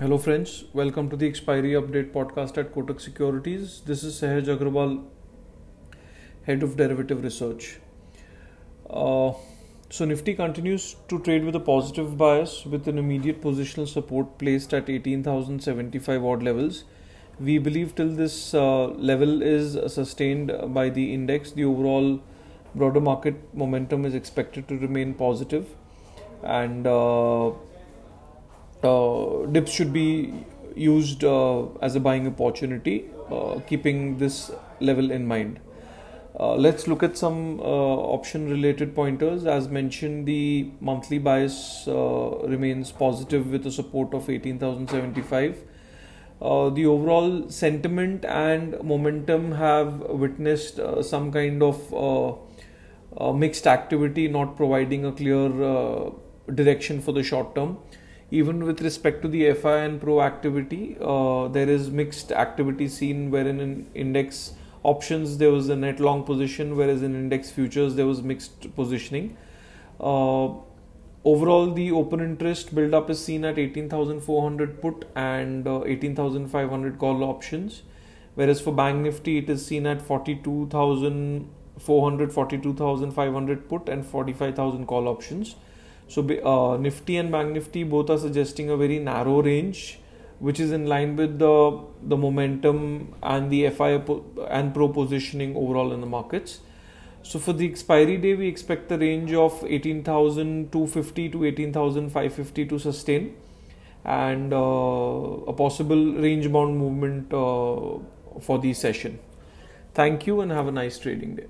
Hello, friends. Welcome to the expiry update podcast at Kotak Securities. This is Sahaj Agrawal, head of derivative research. Uh, so, Nifty continues to trade with a positive bias with an immediate positional support placed at 18,075 odd levels. We believe till this uh, level is sustained by the index, the overall broader market momentum is expected to remain positive and uh, dips should be used uh, as a buying opportunity, uh, keeping this level in mind. Uh, let's look at some uh, option related pointers. As mentioned, the monthly bias uh, remains positive with a support of 18,075. the overall sentiment and momentum have witnessed some kind of mixed activity, not providing a clear direction for the short term even with respect to the FI and Pro activity, uh, there is mixed activity seen wherein in index options there was a net long position, whereas in index futures there was mixed positioning. Uh, overall, the open interest build up is seen at 18,400 put and uh, 18,500 call options, whereas for Bank Nifty it is seen at 42,400, 42,500 put and 45,000 call options. So uh, Nifty and Bank Nifty both are suggesting a very narrow range, which is in line with the the momentum and the FI and pro positioning overall in the markets. So for the expiry day, we expect the range of 18,250 to 18,550 to sustain, and uh, a possible range bound movement uh, for the session. Thank you and have a nice trading day.